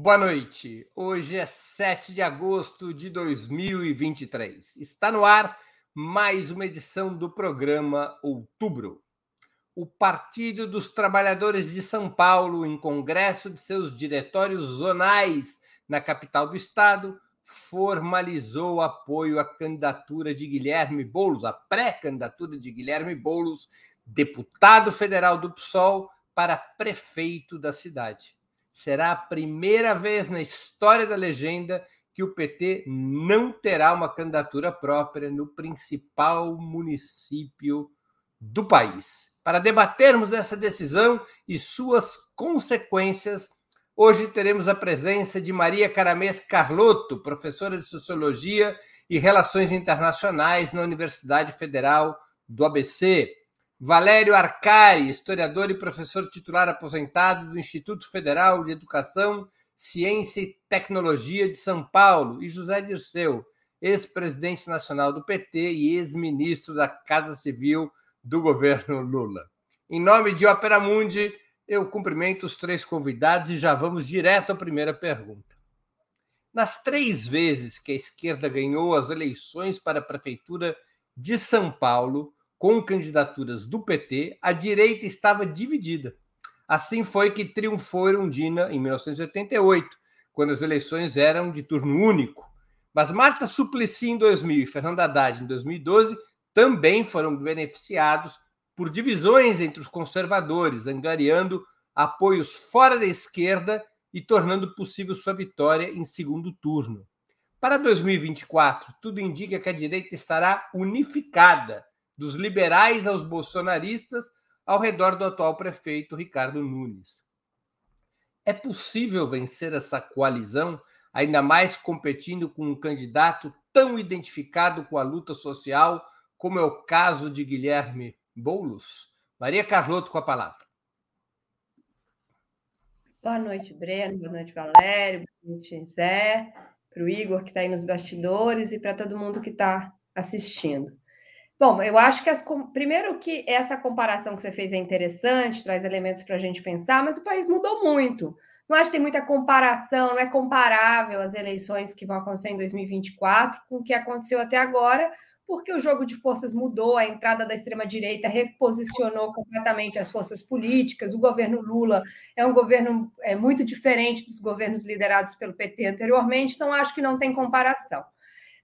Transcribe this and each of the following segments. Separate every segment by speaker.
Speaker 1: Boa noite. Hoje é 7 de agosto de 2023. Está no ar mais uma edição do programa Outubro. O Partido dos Trabalhadores de São Paulo, em congresso de seus diretórios zonais na capital do estado, formalizou apoio à candidatura de Guilherme Boulos, a pré-candidatura de Guilherme Boulos, deputado federal do PSOL, para prefeito da cidade será a primeira vez na história da legenda que o PT não terá uma candidatura própria no principal município do país. Para debatermos essa decisão e suas consequências, hoje teremos a presença de Maria Caramês Carlotto, professora de Sociologia e Relações Internacionais na Universidade Federal do ABC, Valério Arcari, historiador e professor titular aposentado do Instituto Federal de Educação, Ciência e Tecnologia de São Paulo, e José Dirceu, ex-presidente nacional do PT e ex-ministro da Casa Civil do governo Lula. Em nome de Opera Mundi, eu cumprimento os três convidados e já vamos direto à primeira pergunta. Nas três vezes que a esquerda ganhou as eleições para a Prefeitura de São Paulo, com candidaturas do PT, a direita estava dividida. Assim foi que triunfou Erundina em 1988, quando as eleições eram de turno único. Mas Marta Suplicy em 2000 e Fernando Haddad em 2012 também foram beneficiados por divisões entre os conservadores, angariando apoios fora da esquerda e tornando possível sua vitória em segundo turno. Para 2024, tudo indica que a direita estará unificada dos liberais aos bolsonaristas, ao redor do atual prefeito Ricardo Nunes. É possível vencer essa coalizão, ainda mais competindo com um candidato tão identificado com a luta social como é o caso de Guilherme Boulos? Maria Carlotto com a palavra.
Speaker 2: Boa noite, Breno. Boa noite, Valério. Boa noite, Zé. Para o Igor, que está aí nos bastidores, e para todo mundo que está assistindo. Bom, eu acho que as, primeiro que essa comparação que você fez é interessante, traz elementos para a gente pensar, mas o país mudou muito. Não acho que tem muita comparação, não é comparável as eleições que vão acontecer em 2024 com o que aconteceu até agora, porque o jogo de forças mudou, a entrada da extrema-direita reposicionou completamente as forças políticas. O governo Lula é um governo é, muito diferente dos governos liderados pelo PT anteriormente, então acho que não tem comparação.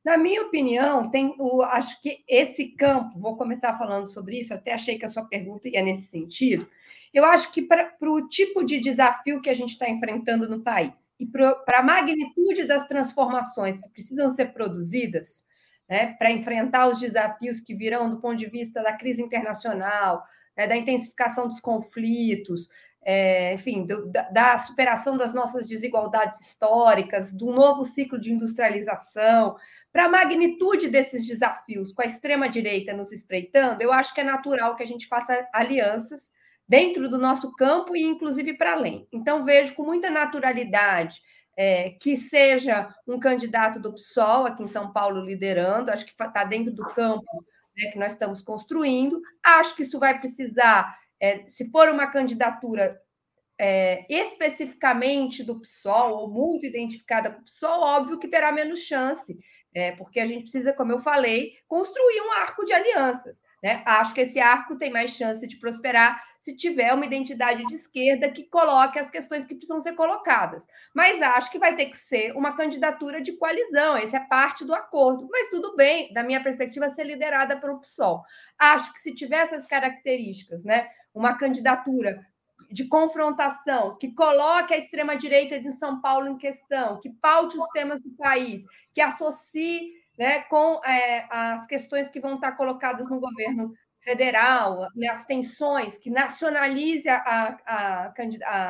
Speaker 2: Na minha opinião, tem o, acho que esse campo, vou começar falando sobre isso, até achei que a sua pergunta ia nesse sentido. Eu acho que para o tipo de desafio que a gente está enfrentando no país e para a magnitude das transformações que precisam ser produzidas, né, para enfrentar os desafios que virão do ponto de vista da crise internacional, né, da intensificação dos conflitos, é, enfim, do, da, da, superação das nossas desigualdades históricas, do novo ciclo de industrialização, para a magnitude desses desafios, com a extrema-direita nos espreitando, eu acho que é natural que a gente faça alianças dentro do nosso campo e, inclusive, para além. Então, vejo com muita naturalidade é, que seja um candidato do PSOL aqui em São Paulo liderando, acho que está dentro do campo né, que nós estamos construindo. Acho que isso vai precisar é, se for uma candidatura é, especificamente do PSOL, ou muito identificada com o PSOL, óbvio que terá menos chance, é, porque a gente precisa, como eu falei, construir um arco de alianças. Né? Acho que esse arco tem mais chance de prosperar se tiver uma identidade de esquerda que coloque as questões que precisam ser colocadas. Mas acho que vai ter que ser uma candidatura de coalizão, essa é parte do acordo. Mas tudo bem, da minha perspectiva, ser liderada pelo PSOL. Acho que se tiver essas características, né, uma candidatura de confrontação, que coloque a extrema-direita de São Paulo em questão, que paute os temas do país, que associe né, com é, as questões que vão estar colocadas no governo federal, né, as tensões, que nacionalize a, a, a,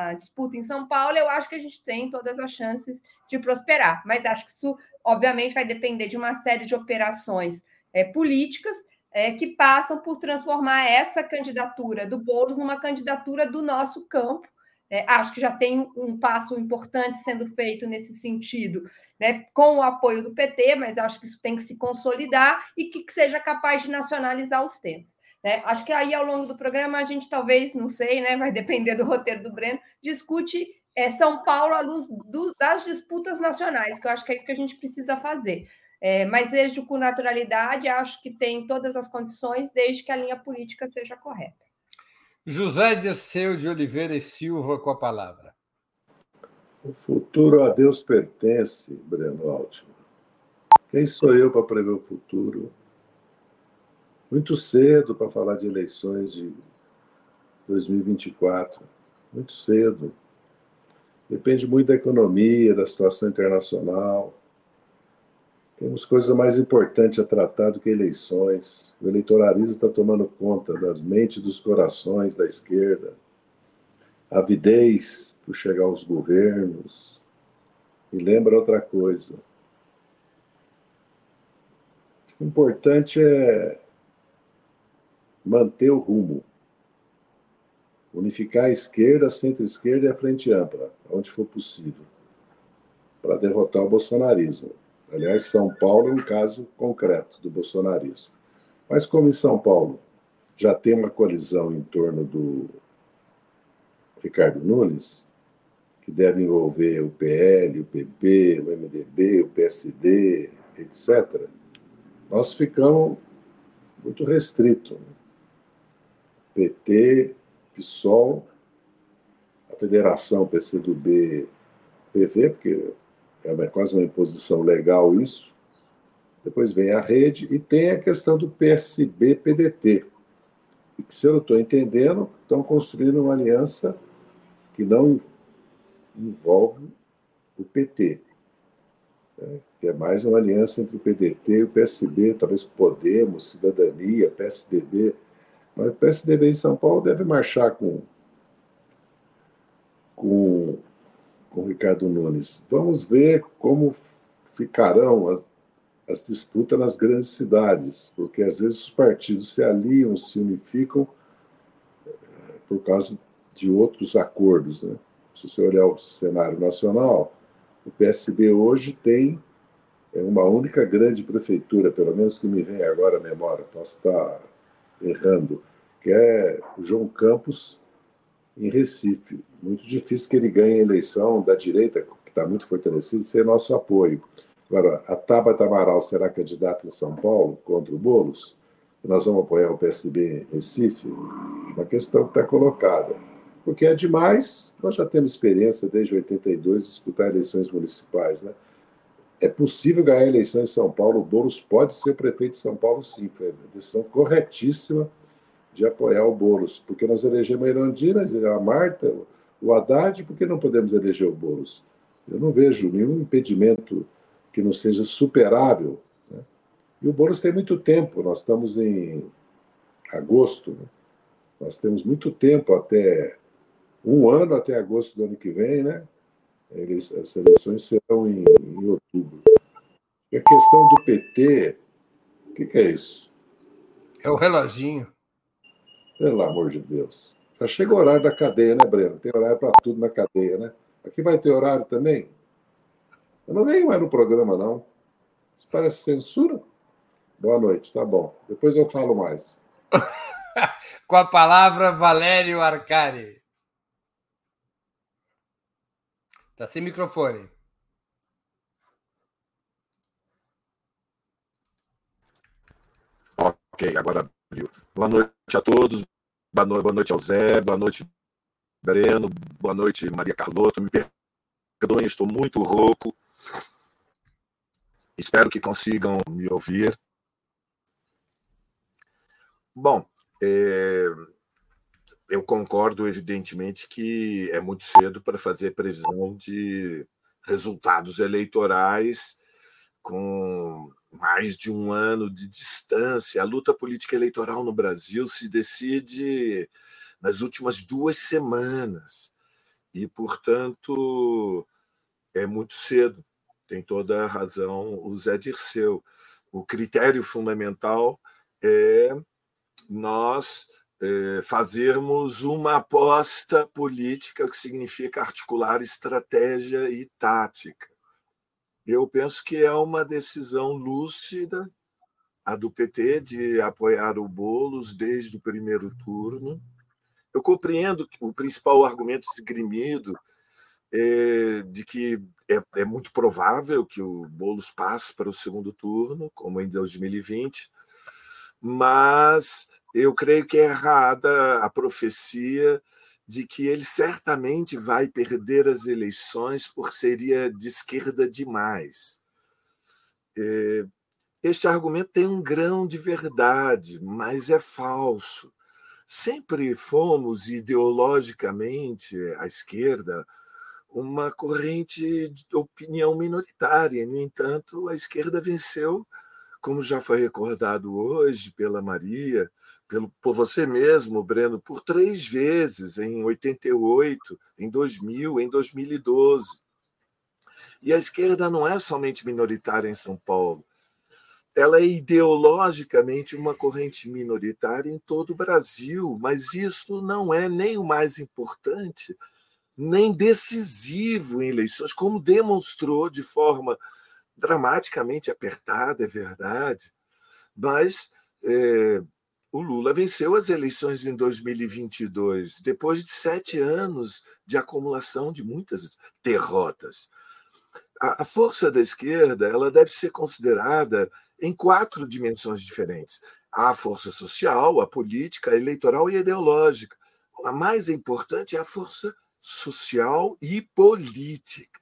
Speaker 2: a, disputa em São Paulo, eu acho que a gente tem todas as chances de prosperar. Mas acho que isso, obviamente, vai depender de uma série de operações é, políticas é, que passam por transformar essa candidatura do Boulos numa candidatura do nosso campo, é, acho que já tem um passo importante sendo feito nesse sentido, né, com o apoio do PT, mas acho que isso tem que se consolidar e que, que seja capaz de nacionalizar os temas. Né? Acho que aí, ao longo do programa, a gente talvez, não sei, né, vai depender do roteiro do Breno, discute é São Paulo à luz do, das disputas nacionais, que eu acho que é isso que a gente precisa fazer. É, mas vejo com naturalidade, acho que tem todas as condições, desde que a linha política seja correta.
Speaker 1: José Dirceu de Oliveira e Silva com a palavra.
Speaker 3: O futuro a Deus pertence, Breno Altman. Quem sou eu para prever o futuro? Muito cedo para falar de eleições de 2024. Muito cedo. Depende muito da economia, da situação internacional. Temos coisa mais importante a tratar do que eleições. O eleitoralismo está tomando conta das mentes dos corações da esquerda. Avidez por chegar aos governos. E lembra outra coisa. O importante é manter o rumo. Unificar a esquerda, centro-esquerda e a frente ampla, onde for possível, para derrotar o bolsonarismo. Aliás, São Paulo é um caso concreto do bolsonarismo. Mas como em São Paulo já tem uma colisão em torno do Ricardo Nunes, que deve envolver o PL, o PP, o MDB, o PSD, etc., nós ficamos muito restritos. PT, PSOL, a Federação PCdoB, PV, porque é quase uma imposição legal isso. Depois vem a rede e tem a questão do PSB-PDT. E que, se eu estou entendendo, estão construindo uma aliança que não envolve o PT. Né? Que é mais uma aliança entre o PDT e o PSB, talvez Podemos, Cidadania, PSDB. Mas o PSDB em São Paulo deve marchar com, com, com Ricardo Nunes. Vamos ver como ficarão as, as disputas nas grandes cidades, porque às vezes os partidos se aliam, se unificam eh, por causa de outros acordos. Né? Se você olhar o cenário nacional, o PSB hoje tem é, uma única grande prefeitura, pelo menos que me vem agora à memória, posso estar errando, que é o João Campos, em Recife. Muito difícil que ele ganhe a eleição da direita, que está muito fortalecida, sem nosso apoio. Agora, a Tabata Amaral será candidata em São Paulo contra o Boulos? Nós vamos apoiar o PSB em Recife? Uma questão que está colocada. Porque é demais, nós já temos experiência desde 82 de disputar eleições municipais. Né? É possível ganhar a eleição em São Paulo, o Boulos pode ser prefeito de São Paulo, sim. Foi uma decisão corretíssima de apoiar o Boulos, porque nós elegemos a Irandina, a Marta, o Haddad, por que não podemos eleger o Boulos? Eu não vejo nenhum impedimento que não seja superável. Né? E o Boulos tem muito tempo, nós estamos em agosto, né? nós temos muito tempo até um ano até agosto do ano que vem, né? Eles, as eleições serão em, em outubro. E a questão do PT, o que, que é isso?
Speaker 1: É o reloginho.
Speaker 3: Pelo amor de Deus. Já chega o horário da cadeia, né, Breno? Tem horário para tudo na cadeia, né? Aqui vai ter horário também? Eu não venho mais no programa, não. Isso parece censura? Boa noite, tá bom. Depois eu falo mais.
Speaker 1: Com a palavra, Valério Arcari. Tá sem microfone.
Speaker 3: Ok, agora abriu. Boa noite a todos. Boa noite, boa noite ao Zé, boa noite, Breno, boa noite, Maria Carlota. Me perdoem, estou muito rouco. Espero que consigam me ouvir. Bom, é, eu concordo, evidentemente, que é muito cedo para fazer previsão de resultados eleitorais com mais de um ano de distância. A luta política eleitoral no Brasil se decide nas últimas duas semanas e, portanto, é muito cedo. Tem toda a razão o Zé Dirceu. O critério fundamental é nós fazermos uma aposta política, que significa articular estratégia e tática. Eu penso que é uma decisão lúcida a do PT de apoiar o Bolos desde o primeiro turno. Eu compreendo que o principal argumento esgrimido
Speaker 4: é, de que é, é, muito provável que o Boulos passe para o segundo turno, como em 2020, mas eu creio que é errada a profecia de que ele certamente vai perder as eleições por seria de esquerda demais. É, este argumento tem um grão de verdade, mas é falso. Sempre fomos ideologicamente à esquerda uma corrente de opinião minoritária. No entanto, a esquerda venceu, como já foi recordado hoje pela Maria, pelo, por você mesmo, Breno, por três vezes, em 88, em 2000, em 2012. E a esquerda não é somente minoritária em São Paulo. Ela é ideologicamente uma corrente minoritária em todo o Brasil, mas isso não é nem o mais importante, nem decisivo em eleições, como demonstrou de forma dramaticamente apertada, é verdade, mas é, o Lula venceu as eleições em 2022, depois de sete anos de acumulação de muitas derrotas. A, a força da esquerda ela deve ser considerada em quatro dimensões diferentes: a força social, a política, a eleitoral e a ideológica. A mais importante é a força social e política.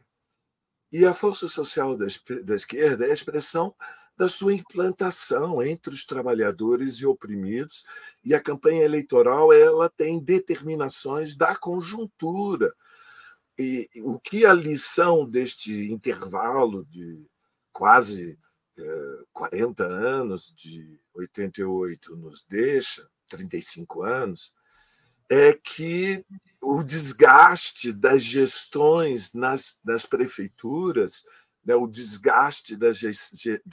Speaker 4: E a força social da, da esquerda é a expressão da sua implantação entre os trabalhadores e oprimidos, e a campanha eleitoral ela tem determinações da conjuntura. E o que a lição deste intervalo de quase 40 eh, anos, de 88, nos deixa, 35 anos, é que o desgaste das gestões nas, nas prefeituras né, o desgaste da,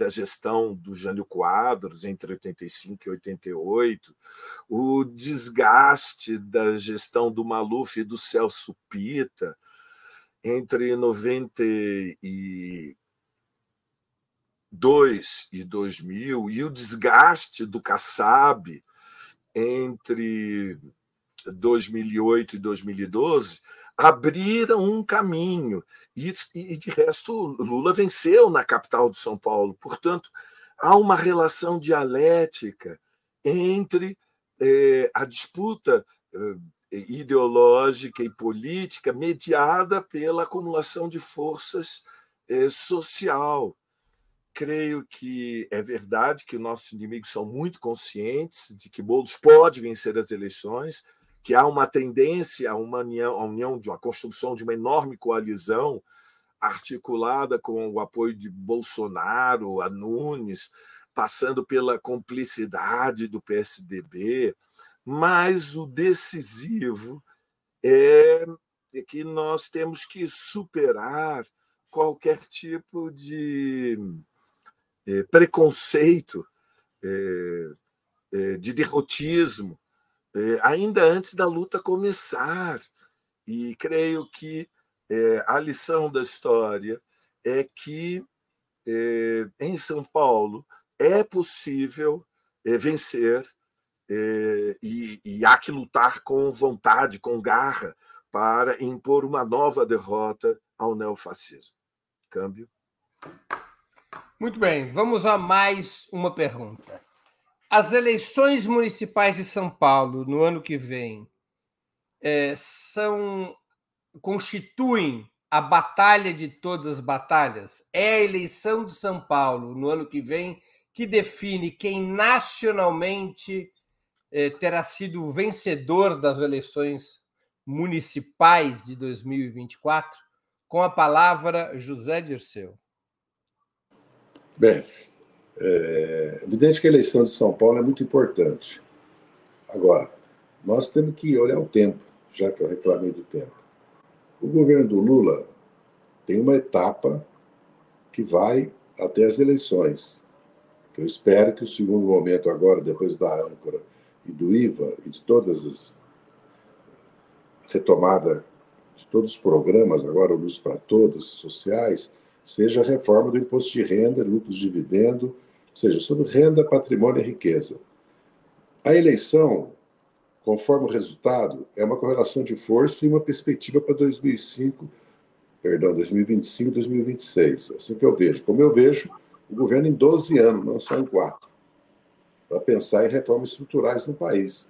Speaker 4: gestão do Jânio Quadros entre 85 e 88, o desgaste da gestão do Maluf e do Celso Pita entre 92 e 2000, e o desgaste do Kassab entre 2008 e 2012 abriram um caminho. E, e, de resto, Lula venceu na capital de São Paulo. Portanto, há uma relação dialética entre eh, a disputa eh, ideológica e política mediada pela acumulação de forças eh, social. Creio que é verdade que nossos inimigos são muito conscientes de que Boulos pode vencer as eleições, que há uma tendência a uma união, a união de uma construção de uma enorme coalizão articulada com o apoio de Bolsonaro, a Nunes, passando pela complicidade do PSDB, mas o decisivo é que nós temos que superar qualquer tipo de eh, preconceito, eh, eh, de derrotismo, é, ainda antes da luta começar. E creio que é, a lição da história é que é, em São Paulo é possível vencer e, e há que lutar com vontade, com garra, para impor uma nova derrota ao neofascismo. Câmbio.
Speaker 1: Muito bem, vamos a mais uma pergunta. As eleições municipais de São Paulo no ano que vem é, são constituem a batalha de todas as batalhas. É a eleição de São Paulo no ano que vem que define quem nacionalmente é, terá sido o vencedor das eleições municipais de 2024. Com a palavra, José Dirceu.
Speaker 4: Bem, é evidente que a eleição de São Paulo é muito importante. Agora, nós temos que olhar o tempo, já que eu reclamei do tempo. O governo do Lula tem uma etapa que vai até as eleições. Eu espero que o segundo momento agora, depois da âncora e do IVA e de todas as retomada de todos os programas agora luz para todos sociais, seja a reforma do imposto de renda, lucros de dividendo, ou seja, sobre renda, patrimônio e riqueza. A eleição, conforme o resultado, é uma correlação de força e uma perspectiva para 2005
Speaker 3: perdão, 2025, 2026. Assim que eu vejo. Como eu vejo o governo em 12 anos, não só em quatro, para pensar em reformas estruturais no país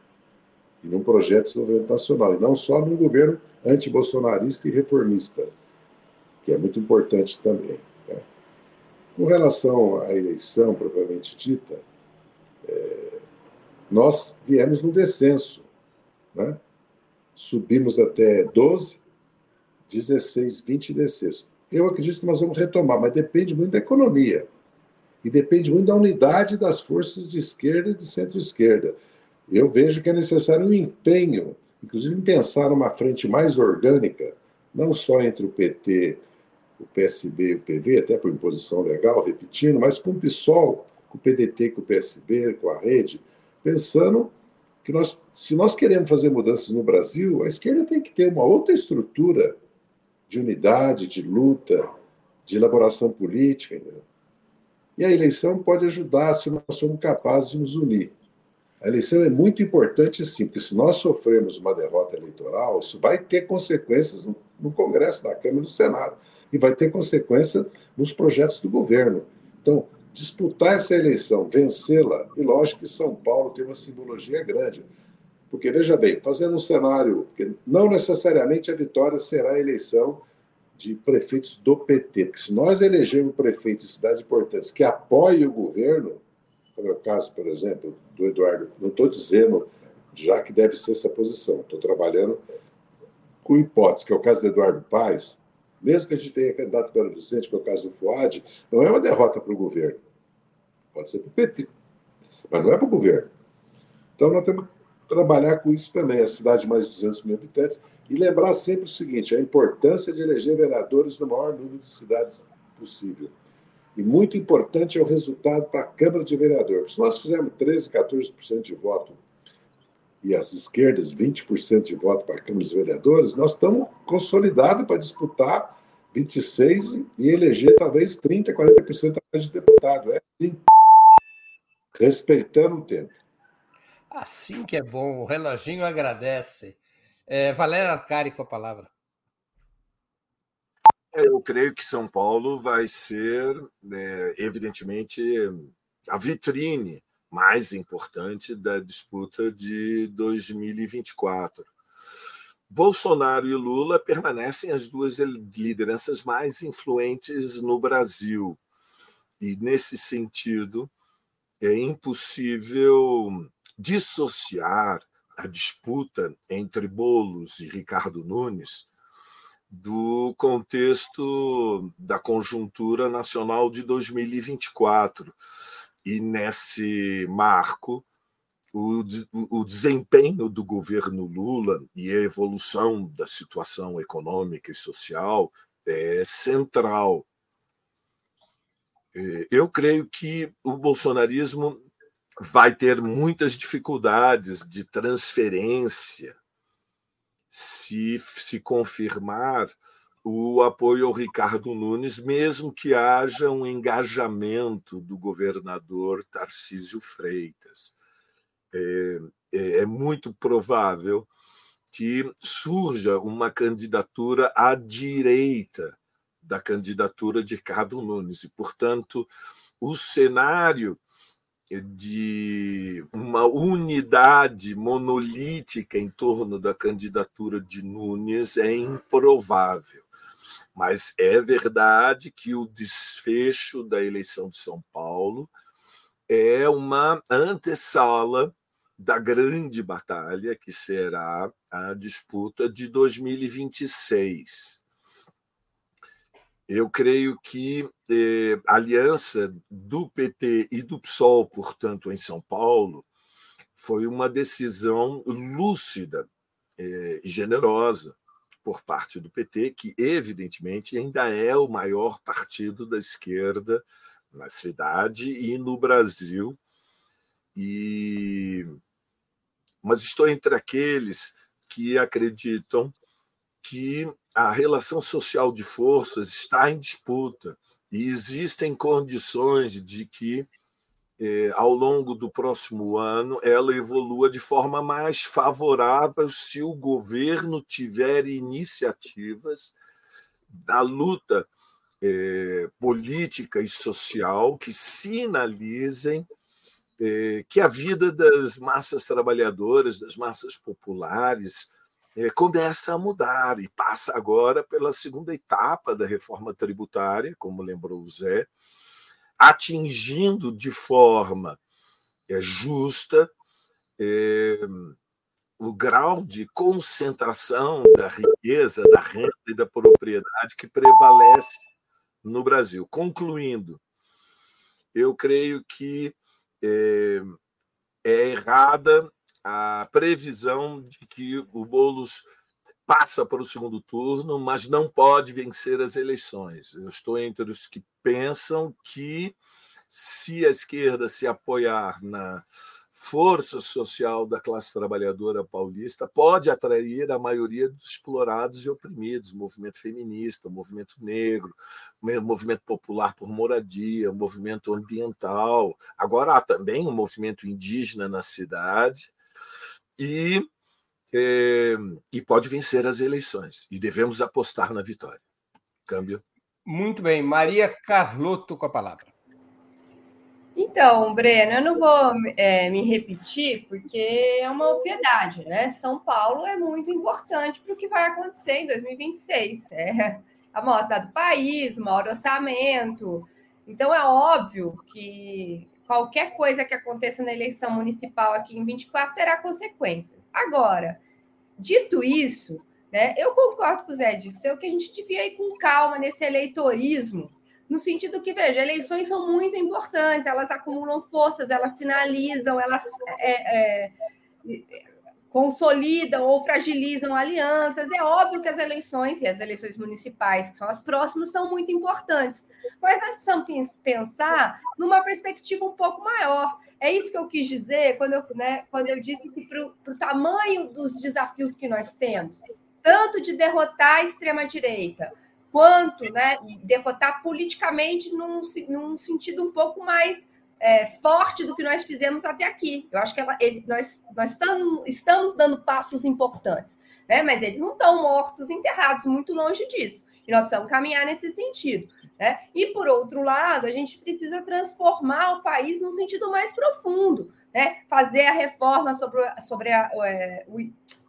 Speaker 3: e num projeto de desenvolvimento nacional, e não só num governo antibolsonarista e reformista, que é muito importante também. Com relação à eleição propriamente dita, é, nós viemos no descenso. Né? Subimos até 12, 16, 20 descenso. Eu acredito que nós vamos retomar, mas depende muito da economia. E depende muito da unidade das forças de esquerda e de centro-esquerda. Eu vejo que é necessário um empenho, inclusive em pensar numa frente mais orgânica, não só entre o PT, o PSB e o PV, até por imposição legal, repetindo, mas com o PSOL, com o PDT, com o PSB, com a rede, pensando que nós, se nós queremos fazer mudanças no Brasil, a esquerda tem que ter uma outra estrutura de unidade, de luta, de elaboração política. Entendeu? E a eleição pode ajudar se nós somos capazes de nos unir. A eleição é muito importante, sim, porque se nós sofremos uma derrota eleitoral, isso vai ter consequências no, no Congresso, na Câmara e no Senado, e vai ter consequência nos projetos do governo. Então, disputar essa eleição, vencê-la, e lógico que São Paulo tem uma simbologia grande. Porque, veja bem, fazendo um cenário, que não necessariamente a vitória será a eleição de prefeitos do PT, porque se nós elegermos prefeitos de cidades importantes que apoiem o governo, como é o caso, por exemplo, do Eduardo. Não estou dizendo já que deve ser essa posição, estou trabalhando com hipótese, que é o caso do Eduardo Paes, mesmo que a gente tenha candidato pelo Vicente, que é o caso do Fuad, não é uma derrota para o governo. Pode ser para o PT, mas não é para o governo. Então nós temos que trabalhar com isso também, a cidade de mais de 200 mil habitantes, e lembrar sempre o seguinte: a importância de eleger vereadores no maior número de cidades possível. E muito importante é o resultado para a Câmara de Vereadores. Se nós fizermos 13%, 14% de voto e as esquerdas 20% de voto para a Câmara dos Vereadores, nós estamos consolidados para disputar 26% e eleger talvez 30%, 40% de deputado. É assim. Respeitando o tempo.
Speaker 1: Assim que é bom, o reloginho agradece. É, Valéria Arcari com a palavra.
Speaker 4: Eu creio que São Paulo vai ser, né, evidentemente, a vitrine mais importante da disputa de 2024. Bolsonaro e Lula permanecem as duas lideranças mais influentes no Brasil. E, nesse sentido, é impossível dissociar a disputa entre Bolos e Ricardo Nunes do contexto da conjuntura nacional de 2024. E nesse marco, o, o desempenho do governo Lula e a evolução da situação econômica e social é central. É, eu creio que o bolsonarismo vai ter muitas dificuldades de transferência se se confirmar o apoio ao Ricardo Nunes, mesmo que haja um engajamento do governador Tarcísio Freitas. É, é, é muito provável que surja uma candidatura à direita da candidatura de Ricardo Nunes, e, portanto, o cenário de uma unidade monolítica em torno da candidatura de Nunes é improvável. Mas é verdade que o desfecho da eleição de São Paulo é uma antessala da grande batalha que será a disputa de 2026. Eu creio que eh, a aliança do PT e do PSOL, portanto, em São Paulo, foi uma decisão lúcida eh, e generosa por parte do PT, que, evidentemente, ainda é o maior partido da esquerda na cidade e no Brasil. E... Mas estou entre aqueles que acreditam que a relação social de forças está em disputa e existem condições de que, eh, ao longo do próximo ano, ela evolua de forma mais favorável se o governo tiver iniciativas da luta é, política e social que sinalizem é, que a vida das massas trabalhadoras, das massas populares, começa a mudar e passa agora pela segunda etapa da reforma tributária, como lembrou o Zé, atingindo de forma é, justa é, o grau de concentração da riqueza, da renda e da propriedade que prevalece no Brasil. Concluindo, eu creio que é, é errada a previsão de que o Boulos passa para o segundo turno, mas não pode vencer as eleições. Eu estou entre os que pensam que, se a esquerda se apoiar na força social da classe trabalhadora paulista pode atrair a maioria dos explorados e oprimidos, movimento feminista, movimento negro, movimento popular por moradia, movimento ambiental. Agora há também um movimento indígena na cidade e, é, e pode vencer as eleições. E devemos apostar na vitória. Câmbio.
Speaker 1: Muito bem. Maria Carlotto com a palavra.
Speaker 2: Então, Breno, eu não vou é, me repetir, porque é uma obviedade, né? São Paulo é muito importante para o que vai acontecer em 2026. É a maior cidade do país, o maior orçamento. Então, é óbvio que qualquer coisa que aconteça na eleição municipal aqui em 24 terá consequências. Agora, dito isso, né, eu concordo com o Zé Dirceu que a gente devia ir com calma nesse eleitorismo no sentido que, veja, eleições são muito importantes, elas acumulam forças, elas sinalizam, elas é, é, consolidam ou fragilizam alianças. É óbvio que as eleições, e as eleições municipais, que são as próximas, são muito importantes. Mas nós precisamos pensar numa perspectiva um pouco maior. É isso que eu quis dizer quando eu, né, quando eu disse que, para o tamanho dos desafios que nós temos, tanto de derrotar a extrema-direita, quanto né, derrotar politicamente num, num sentido um pouco mais é, forte do que nós fizemos até aqui. Eu acho que ela, ele, nós, nós estamos, dando passos importantes, né? mas eles não estão mortos, enterrados, muito longe disso. E nós precisamos caminhar nesse sentido. Né? E, por outro lado, a gente precisa transformar o país num sentido mais profundo, né? fazer a reforma sobre, sobre a, é, o,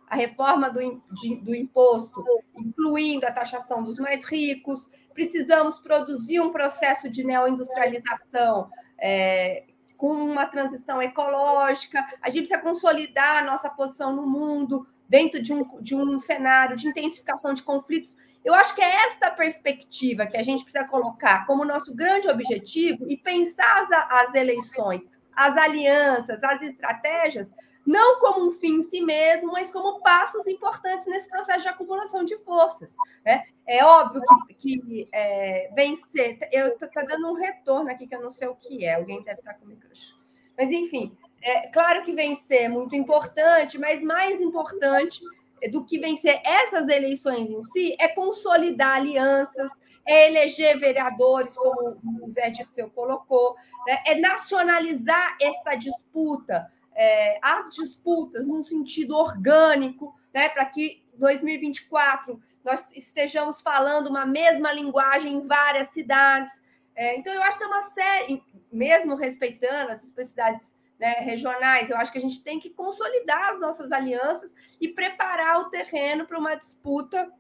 Speaker 2: a reforma do, de, do imposto, incluindo a taxação dos mais ricos. Precisamos produzir um processo de neoindustrialização é, com uma transição ecológica. A gente precisa consolidar a nossa posição no mundo dentro de um, de um cenário de intensificação de conflitos. Eu acho que é esta perspectiva que a gente precisa colocar como nosso grande objetivo e pensar as, as eleições, as alianças, as estratégias não como um fim em si mesmo, mas como passos importantes nesse processo de acumulação de forças. Né? É óbvio que, que é, vencer. Eu tô, tá dando um retorno aqui que eu não sei o que é, alguém deve estar com o microfone. Mas, enfim, é claro que vencer é muito importante, mas mais importante do que vencer essas eleições em si é consolidar alianças, é eleger vereadores, como o Zé Dirceu colocou, né? é nacionalizar esta disputa é, as disputas num sentido orgânico, né, para que 2024 nós estejamos falando uma mesma linguagem em várias cidades. É, então, eu acho que é uma série, mesmo respeitando as especificidades né, regionais, eu acho que a gente tem que consolidar as nossas alianças e preparar o terreno para uma disputa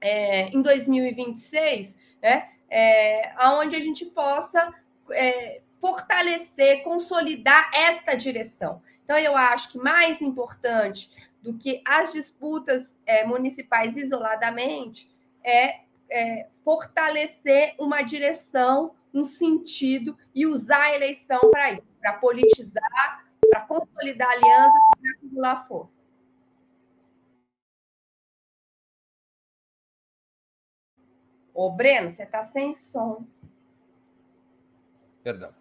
Speaker 2: é, em 2026, né, é, onde a gente possa é, fortalecer, consolidar esta direção. Então, eu acho que mais importante do que as disputas é, municipais isoladamente é, é, fortalecer uma direção, um sentido e usar a eleição para isso, para politizar, para consolidar alianças e para acumular forças. Ô, Breno, você está sem som.
Speaker 1: Perdão.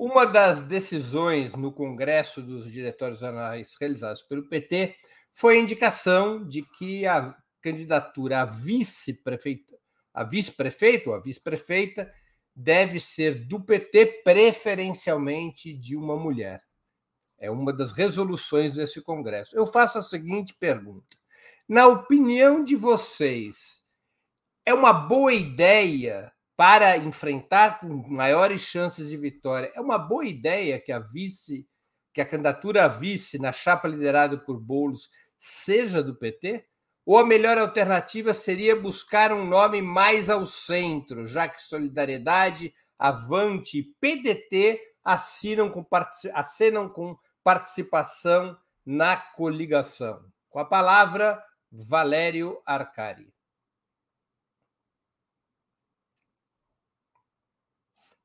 Speaker 1: Uma das decisões no Congresso dos Diretórios Anuais realizados pelo PT foi a indicação de que a candidatura a vice-prefeito, a vice-prefeito ou a vice-prefeita deve ser do PT, preferencialmente de uma mulher. É uma das resoluções desse Congresso. Eu faço a seguinte pergunta: na opinião de vocês, é uma boa ideia para enfrentar com maiores chances de vitória. É uma boa ideia que a vice, que a candidatura a vice na chapa liderada por Boulos seja do PT? Ou a melhor alternativa seria buscar um nome mais ao centro, já que Solidariedade, Avante e PDT assinam com, assinam com participação na coligação. Com a palavra, Valério Arcari.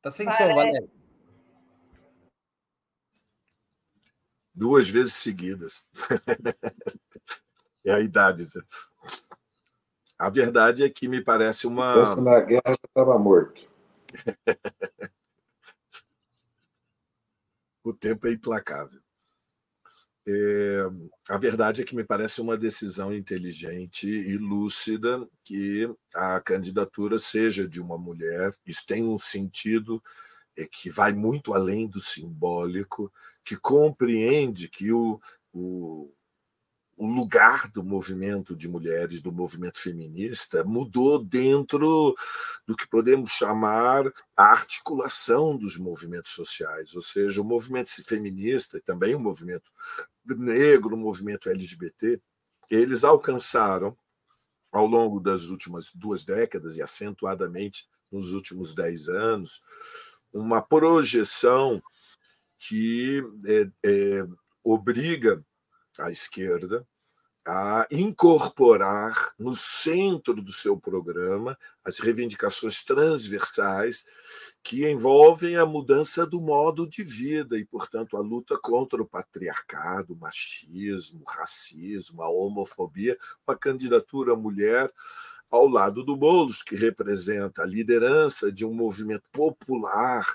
Speaker 1: Está sem Valério. som, Valério.
Speaker 4: Duas vezes seguidas. é a idade. A verdade é que me parece uma.
Speaker 3: Se na guerra já estava morto.
Speaker 4: o tempo é implacável. É, a verdade é que me parece uma decisão inteligente e lúcida que a candidatura seja de uma mulher. Isso tem um sentido é, que vai muito além do simbólico, que compreende que o, o, o lugar do movimento de mulheres, do movimento feminista, mudou dentro do que podemos chamar a articulação dos movimentos sociais, ou seja, o movimento feminista e também o movimento negro, o movimento LGBT, eles alcançaram, ao longo das últimas duas décadas e acentuadamente nos últimos dez anos, uma projeção que é, é, obriga à esquerda a incorporar no centro do seu programa as reivindicações transversais que envolvem a mudança do modo de vida e, portanto, a luta contra o patriarcado, o machismo, o racismo, a homofobia, uma candidatura mulher ao lado do Boulos, que representa a liderança de um movimento popular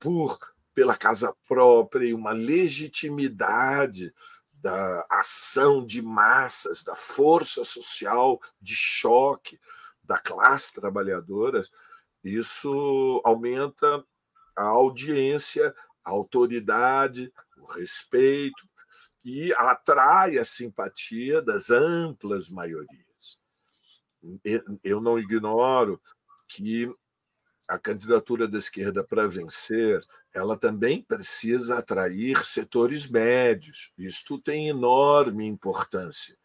Speaker 4: por pela casa própria e uma legitimidade da ação de massas, da força social de choque da classe trabalhadora, isso aumenta a audiência, a autoridade, o respeito e atrai a simpatia das amplas maiorias. Eu não ignoro que a candidatura da esquerda para vencer ela também precisa atrair setores médios. Isto tem enorme importância.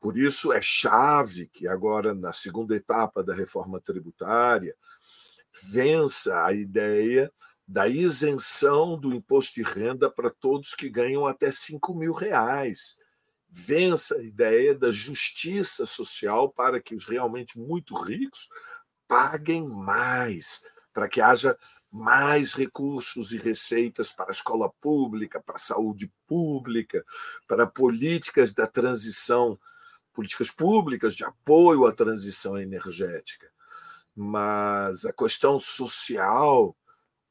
Speaker 4: Por isso, é chave que agora, na segunda etapa da reforma tributária, vença a ideia da isenção do imposto de renda para todos que ganham até 5 mil reais. Vença a ideia da justiça social para que os realmente muito ricos paguem mais, para que haja mais recursos e receitas para a escola pública, para a saúde pública, para políticas da transição, políticas públicas de apoio à transição energética. Mas a questão social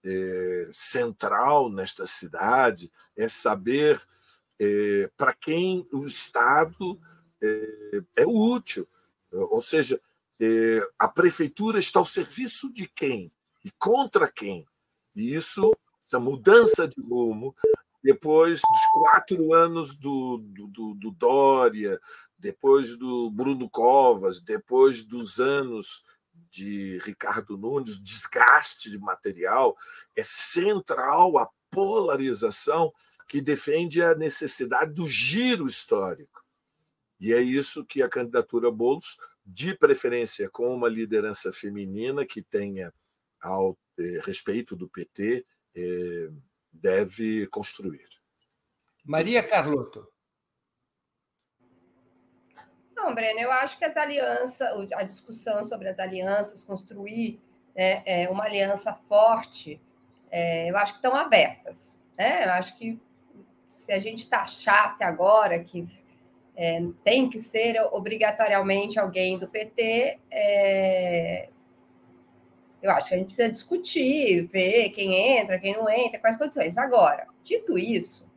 Speaker 4: é, central nesta cidade é saber é, para quem o Estado é, é útil. Ou seja, a prefeitura está ao serviço de quem? E contra quem? E isso, essa mudança de rumo, depois dos quatro anos do, do, do Dória, depois do Bruno Covas, depois dos anos de Ricardo Nunes, desgaste de material, é central a polarização que defende a necessidade do giro histórico. E é isso que a candidatura Boulos, de preferência com uma liderança feminina que tenha ao eh, respeito do PT eh, deve construir.
Speaker 1: Maria Carlotto.
Speaker 2: Não, Breno, eu acho que as alianças, a discussão sobre as alianças, construir né, é, uma aliança forte, é, eu acho que estão abertas. Né? Eu acho que se a gente taxasse agora que é, tem que ser obrigatoriamente alguém do PT, é, eu acho que a gente precisa discutir, ver quem entra, quem não entra, quais condições. Agora, dito isso,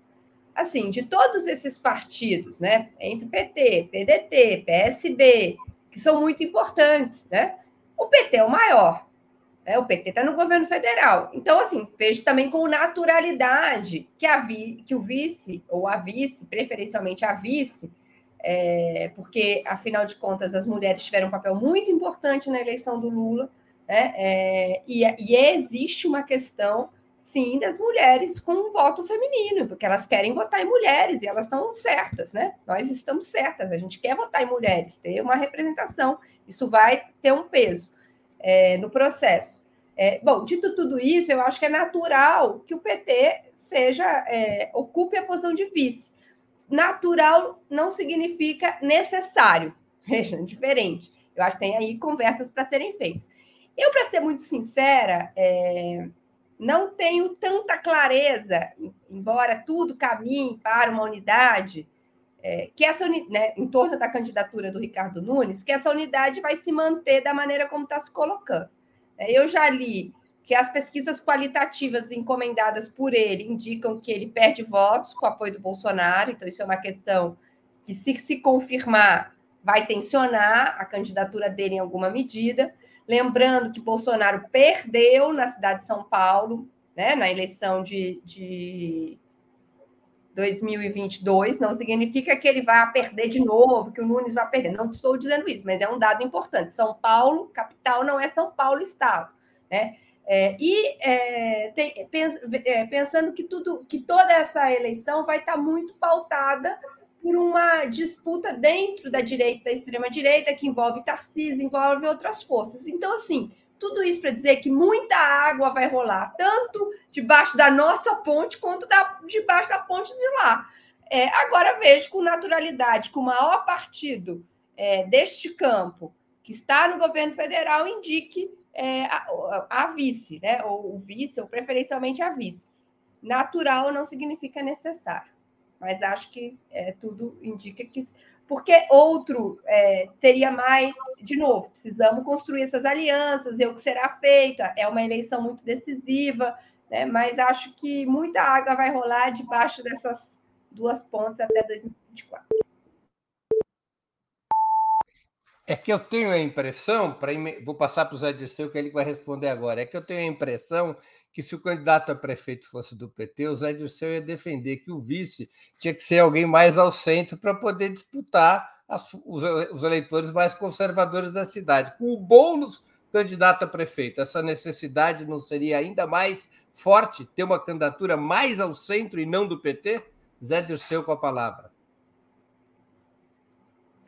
Speaker 2: assim, de todos esses partidos, né, entre PT, PDT, PSB, que são muito importantes, né, o PT é o maior. Né, o PT está no governo federal. Então, assim, vejo também com naturalidade que, a vi, que o vice, ou a vice, preferencialmente a vice, é, porque, afinal de contas, as mulheres tiveram um papel muito importante na eleição do Lula, né? É, e, e existe uma questão, sim, das mulheres com o voto feminino, porque elas querem votar em mulheres e elas estão certas, né? Nós estamos certas, a gente quer votar em mulheres, ter uma representação, isso vai ter um peso é, no processo. É, bom, dito tudo isso, eu acho que é natural que o PT seja é, ocupe a posição de vice natural não significa necessário. Veja, diferente. Eu acho que tem aí conversas para serem feitas. Eu, para ser muito sincera, é, não tenho tanta clareza, embora tudo caminhe para uma unidade, é, que essa né, em torno da candidatura do Ricardo Nunes, que essa unidade vai se manter da maneira como está se colocando. É, eu já li que as pesquisas qualitativas encomendadas por ele indicam que ele perde votos com o apoio do Bolsonaro, então isso é uma questão que, se se confirmar, vai tensionar a candidatura dele em alguma medida. Lembrando que Bolsonaro perdeu na cidade de São Paulo, né, na eleição de, de 2022, não significa que ele vai perder de novo, que o Nunes vai perder. Não estou dizendo isso, mas é um dado importante. São Paulo, capital, não é São Paulo, Estado. Né? É, e é, tem, é, pensando que tudo, que toda essa eleição vai estar muito pautada por uma disputa dentro da direita, da extrema direita, que envolve Tarcísio, envolve outras forças. Então, assim, tudo isso para dizer que muita água vai rolar, tanto debaixo da nossa ponte quanto da, debaixo da ponte de lá. É, agora vejo com naturalidade que o maior partido é, deste campo, que está no governo federal, indique é, a, a, vice, né? Ou o vice, ou preferencialmente a vice. Natural não significa necessário, mas acho que é, tudo indica que. Porque outro é, teria mais, de novo, precisamos construir essas alianças, ver o que será feito. É uma eleição muito decisiva, né? mas acho que muita água vai rolar debaixo dessas duas pontes até 2024.
Speaker 1: É que eu tenho a impressão, para vou passar para o Zé Dirceu, que ele vai responder agora. É que eu tenho a impressão que se o candidato a prefeito fosse do PT, o Zé Dirceu ia defender que o vice tinha que ser alguém mais ao centro para poder disputar as, os, os, eleitores mais conservadores da cidade. Com o Boulos candidato a prefeito, essa necessidade não seria ainda mais forte, ter uma candidatura mais ao centro e não do PT? Zé Dirceu com a palavra.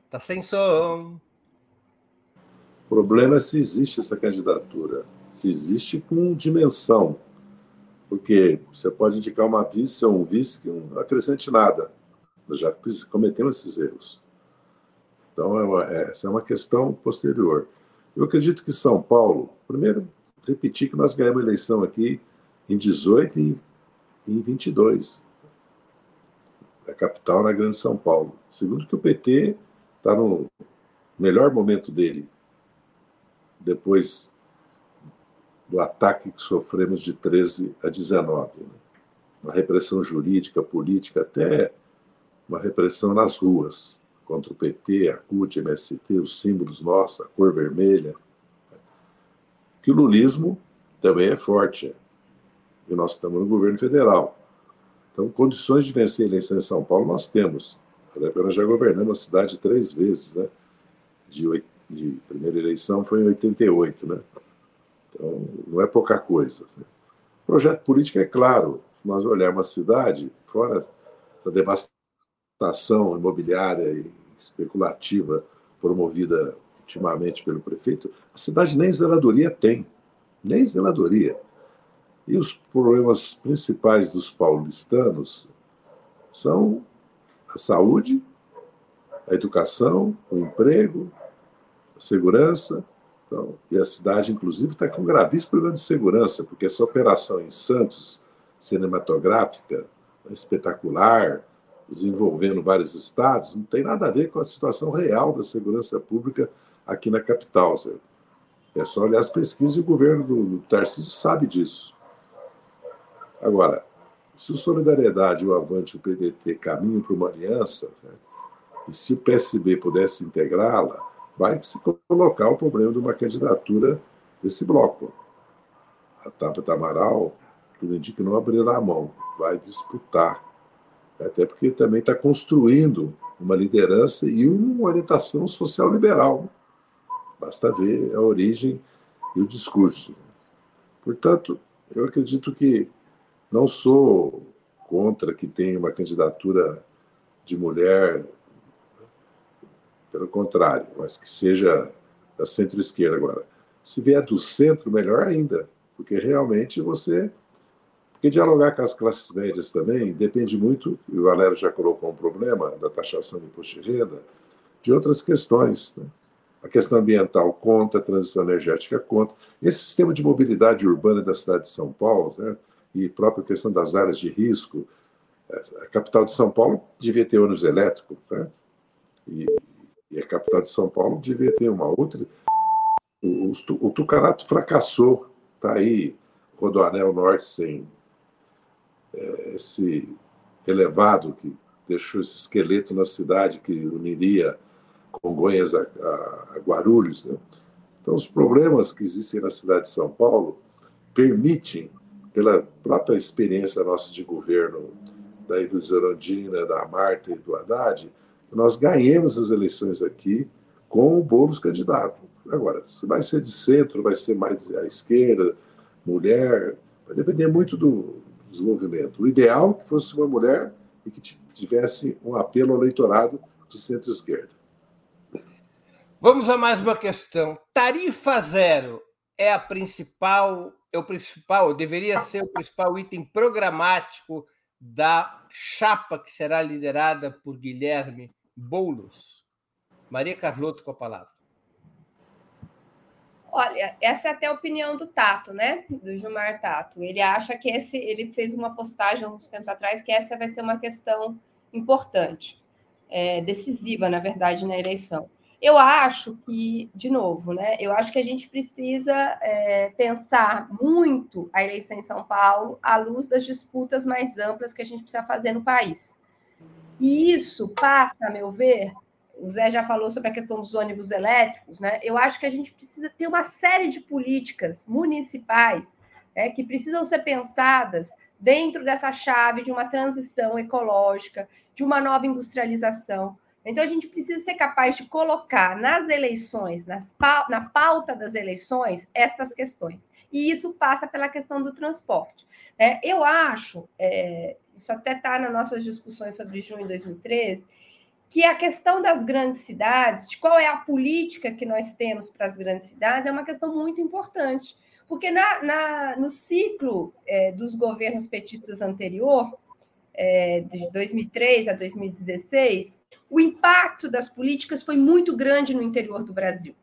Speaker 1: Está sem som.
Speaker 3: O problema é se existe essa candidatura, se existe com dimensão. Porque você pode indicar uma vice ou um vice que não acrescente nada. Já cometemos esses erros. Então, é uma, é, essa é uma questão posterior. Eu acredito que São Paulo, primeiro, repetir que nós ganhamos eleição aqui em 18 e em 22. A capital na Grande São Paulo. Segundo, que o PT está no melhor momento dele depois do ataque que sofremos de 13 a 19. Né? Uma repressão jurídica, política, até uma repressão nas ruas, contra o PT, a CUT, MST, os símbolos nossos, a cor vermelha. Que o lulismo também é forte. E nós estamos no governo federal. Então, condições de vencer a eleição em São Paulo nós temos. Nós já governamos a cidade três vezes, né? De de primeira eleição foi em 88, né? Então, não é pouca coisa. O projeto político é claro. Se nós olharmos a cidade, fora essa devastação imobiliária e especulativa promovida ultimamente pelo prefeito, a cidade nem zeladoria tem. Nem zeladoria. E os problemas principais dos paulistanos são a saúde, a educação, o emprego, segurança. Então, e a cidade, inclusive, está com gravíssimo problema de segurança, porque essa operação em Santos, cinematográfica, espetacular, desenvolvendo vários estados, não tem nada a ver com a situação real da segurança pública aqui na capital. Zé. É só olhar as pesquisas e o governo do, do Tarcísio sabe disso. Agora, se o Solidariedade, o Avante e o PDT caminham para uma aliança, né, e se o PSB pudesse integrá-la, vai se colocar o problema de uma candidatura desse bloco. A Tabata Amaral, tudo indica que não abrirá a mão, vai disputar. Até porque também está construindo uma liderança e uma orientação social liberal. Basta ver a origem e o discurso. Portanto, eu acredito que não sou contra que tenha uma candidatura de mulher, pelo contrário, mas que seja da centro-esquerda agora. Se vier do centro, melhor ainda, porque realmente você. Porque dialogar com as classes médias também depende muito, e o Valério já colocou um problema da taxação de imposto de renda, de outras questões. Né? A questão ambiental conta, a transição energética conta. Esse sistema de mobilidade urbana da cidade de São Paulo, né? e própria questão das áreas de risco, a capital de São Paulo devia ter ônibus elétrico, né? e, e a capital de São Paulo devia ter uma outra o, o Tucanato fracassou, está aí Rodoanel Norte sem é, esse elevado que deixou esse esqueleto na cidade que uniria Congonhas a, a, a Guarulhos. Né? Então, os problemas que existem na cidade de São Paulo permitem, pela própria experiência nossa de governo, daí do Zerondina, da Marta e do Haddad, nós ganhemos as eleições aqui com o Boulos candidato. Agora, se vai ser de centro, vai ser mais à esquerda, mulher, vai depender muito do desenvolvimento. O ideal é que fosse uma mulher e que tivesse um apelo ao eleitorado de centro-esquerda.
Speaker 1: Vamos a mais uma questão. Tarifa zero é a principal, é o principal, deveria ser o principal item programático da chapa que será liderada por Guilherme Boulos. Maria Carlotto com a palavra.
Speaker 2: Olha, essa é até a opinião do Tato, né? Do Gilmar Tato. Ele acha que esse, ele fez uma postagem uns tempos atrás que essa vai ser uma questão importante, é, decisiva, na verdade, na eleição. Eu acho que, de novo, né? Eu acho que a gente precisa é, pensar muito a eleição em São Paulo à luz das disputas mais amplas que a gente precisa fazer no país. E isso passa, a meu ver, o Zé já falou sobre a questão dos ônibus elétricos, né? Eu acho que a gente precisa ter uma série de políticas municipais né, que precisam ser pensadas dentro dessa chave de uma transição ecológica, de uma nova industrialização. Então, a gente precisa ser capaz de colocar nas eleições, nas, na pauta das eleições, estas questões. E isso passa pela questão do transporte. É, eu acho, é, isso até está nas nossas discussões sobre junho de 2013, que a questão das grandes cidades, de qual é a política que nós temos para as grandes cidades, é uma questão muito importante. Porque na, na no ciclo é, dos governos petistas anterior, é, de 2003 a 2016, o impacto das políticas foi muito grande no interior do Brasil.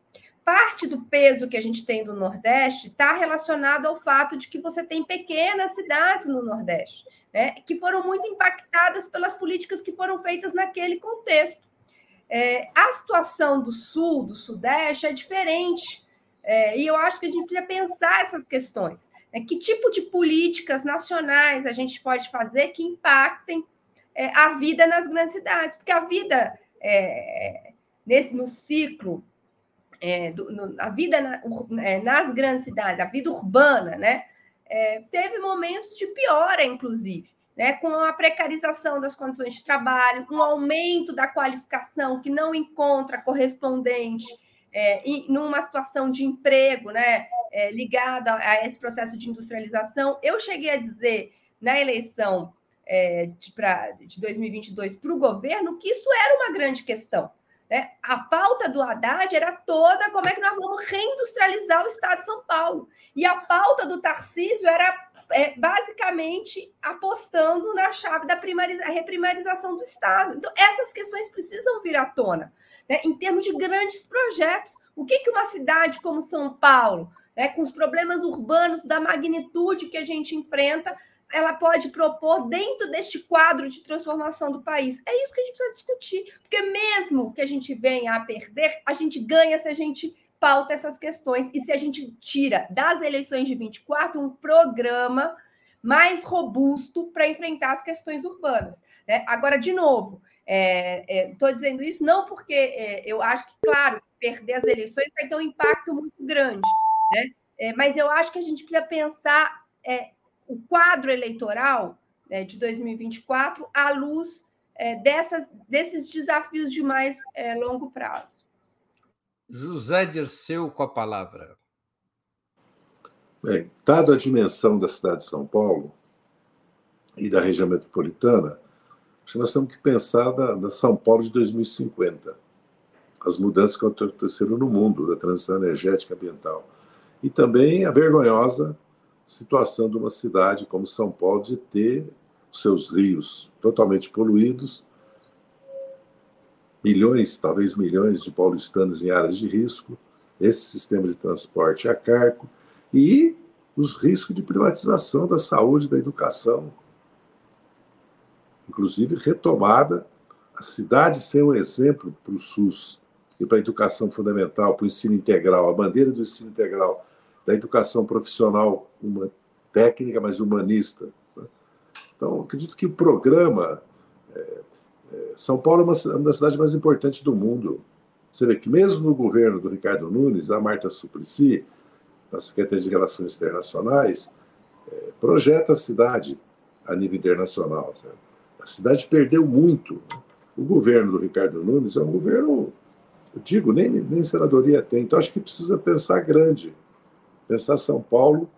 Speaker 2: Parte do peso que a gente tem do Nordeste está relacionado ao fato de que você tem pequenas cidades no Nordeste né, que foram muito impactadas pelas políticas que foram feitas naquele contexto. É, a situação do Sul, do Sudeste, é diferente. É, e eu acho que a gente precisa pensar essas questões. Né? Que tipo de políticas nacionais a gente pode fazer que impactem é, a vida nas grandes cidades? Porque a vida é, nesse, no ciclo, é, do, no, a vida na, é, nas grandes cidades, a vida urbana, né? é, teve momentos de piora, inclusive, né, com a precarização das condições de trabalho, um aumento da qualificação que não encontra correspondente é, em, numa situação de emprego né, é, ligada a esse processo de industrialização. Eu cheguei a dizer na eleição é, de, pra, de 2022 para o governo que isso era uma grande questão. Né? A pauta do Haddad era toda como é que nós vamos reindustrializar o Estado de São Paulo. E a pauta do Tarcísio era é, basicamente apostando na chave da reprimarização do Estado. Então, essas questões precisam vir à tona. Né? Em termos de grandes projetos, o que, que uma cidade como São Paulo, né, com os problemas urbanos da magnitude que a gente enfrenta, ela pode propor dentro deste quadro de transformação do país. É isso que a gente precisa discutir, porque mesmo que a gente venha a perder, a gente ganha se a gente pauta essas questões e se a gente tira das eleições de 24 um programa mais robusto para enfrentar as questões urbanas. Né? Agora, de novo, estou é, é, dizendo isso não porque é, eu acho que, claro, perder as eleições vai ter um impacto muito grande, né? É, mas eu acho que a gente precisa pensar é, o quadro eleitoral né, de 2024 à luz é, dessas, desses desafios de mais é, longo prazo.
Speaker 1: José Dirceu com a palavra.
Speaker 3: Bem, dado a dimensão da cidade de São Paulo e da região metropolitana, acho que nós temos que pensar da, da São Paulo de 2050, as mudanças que aconteceram no mundo, da transição energética ambiental, e também a vergonhosa situação de uma cidade como São Paulo de ter seus rios totalmente poluídos, milhões, talvez milhões de paulistanos em áreas de risco, esse sistema de transporte a cargo e os riscos de privatização da saúde, da educação, inclusive retomada, a cidade ser um exemplo para o SUS e para a educação fundamental, para o ensino integral, a bandeira do ensino integral, da educação profissional, uma técnica, mas humanista. Né? Então, acredito que o programa. É, é, São Paulo é uma, uma das cidades mais importantes do mundo. Você vê que, mesmo no governo do Ricardo Nunes, a Marta Suplicy, a Secretaria de Relações Internacionais, é, projeta a cidade a nível internacional. A cidade perdeu muito. O governo do Ricardo Nunes é um governo, eu digo, nem, nem senadoria tem. Então, acho que precisa pensar grande. Pensar São Paulo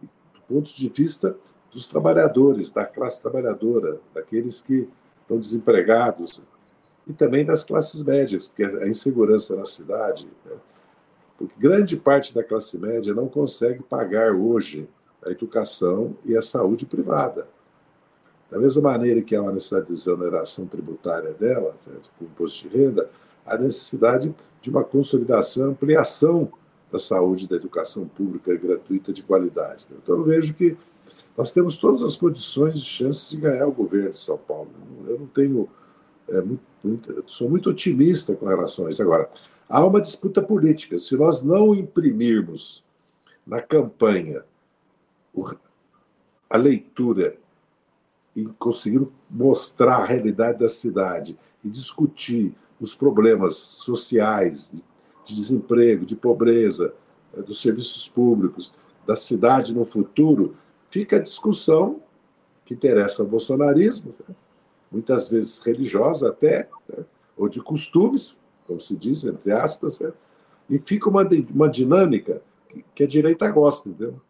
Speaker 3: do ponto de vista dos trabalhadores, da classe trabalhadora, daqueles que estão desempregados, e também das classes médias, porque a insegurança na cidade, né? porque grande parte da classe média não consegue pagar hoje a educação e a saúde privada. Da mesma maneira que há uma necessidade de exoneração tributária dela, certo? com imposto de renda, há necessidade de uma consolidação, ampliação da saúde e da educação pública gratuita de qualidade. Né? Então, eu vejo que nós temos todas as condições de chance de ganhar o governo de São Paulo. Eu não tenho. É, muito, muito, sou muito otimista com relação a isso. Agora, há uma disputa política. Se nós não imprimirmos na campanha a leitura e conseguir mostrar a realidade da cidade e discutir os problemas sociais, de desemprego, de pobreza, eh, dos serviços públicos, da cidade no futuro, fica a discussão que interessa ao bolsonarismo, né? muitas vezes religiosa até, né? ou de costumes, como se diz, entre aspas, né? e fica uma, uma dinâmica que, a direita gosta, entendeu?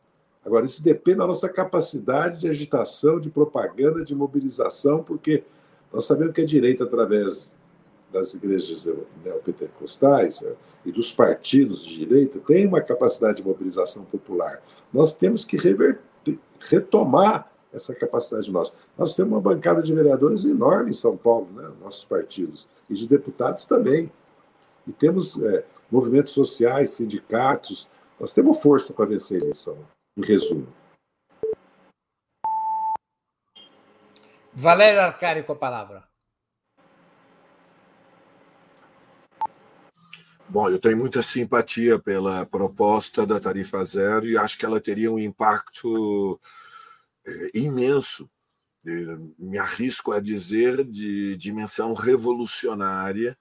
Speaker 3: Agora, isso depende da nossa capacidade de agitação, de propaganda, de mobilização, porque nós sabemos que a direita, através das igrejas neopentecostais né, e dos partidos de direita, tem uma capacidade de mobilização popular. Nós temos que reverter, retomar essa capacidade nossa. Nós temos uma bancada de vereadores enorme em São Paulo, né, nossos partidos, e de deputados também. E temos é, movimentos sociais, sindicatos, nós temos força para vencer a eleição em resumo.
Speaker 1: Valério Arcari com a palavra.
Speaker 4: Bom, eu tenho muita simpatia pela proposta da tarifa zero e acho que ela teria um impacto é, imenso, é, me arrisco a dizer, de dimensão revolucionária,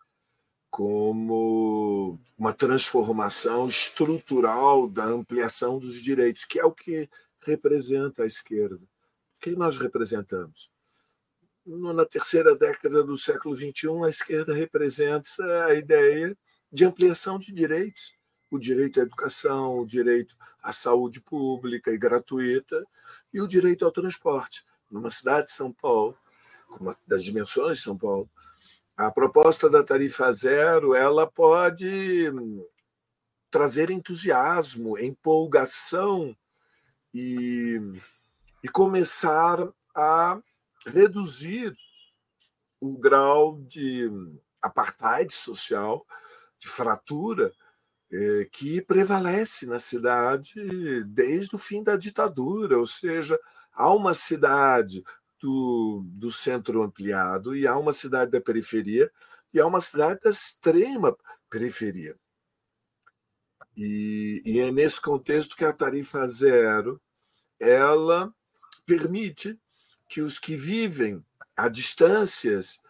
Speaker 4: como uma transformação estrutural da ampliação dos direitos, que é o que representa a esquerda. O que nós representamos? Na terceira década do século XXI, a esquerda representa a ideia de ampliação de direitos. O direito à educação, o direito à saúde pública e gratuita e o direito ao transporte. Numa cidade de São Paulo, das dimensões de São Paulo, a proposta da tarifa zero ela pode trazer entusiasmo, empolgação e, e começar a reduzir o grau de apartheid social, de fratura é, que prevalece na cidade desde o fim da ditadura, ou seja, há uma cidade do, do centro ampliado, e há uma cidade da periferia, e há uma cidade da extrema periferia. E, e é nesse contexto que a tarifa zero ela permite que os que vivem a distâncias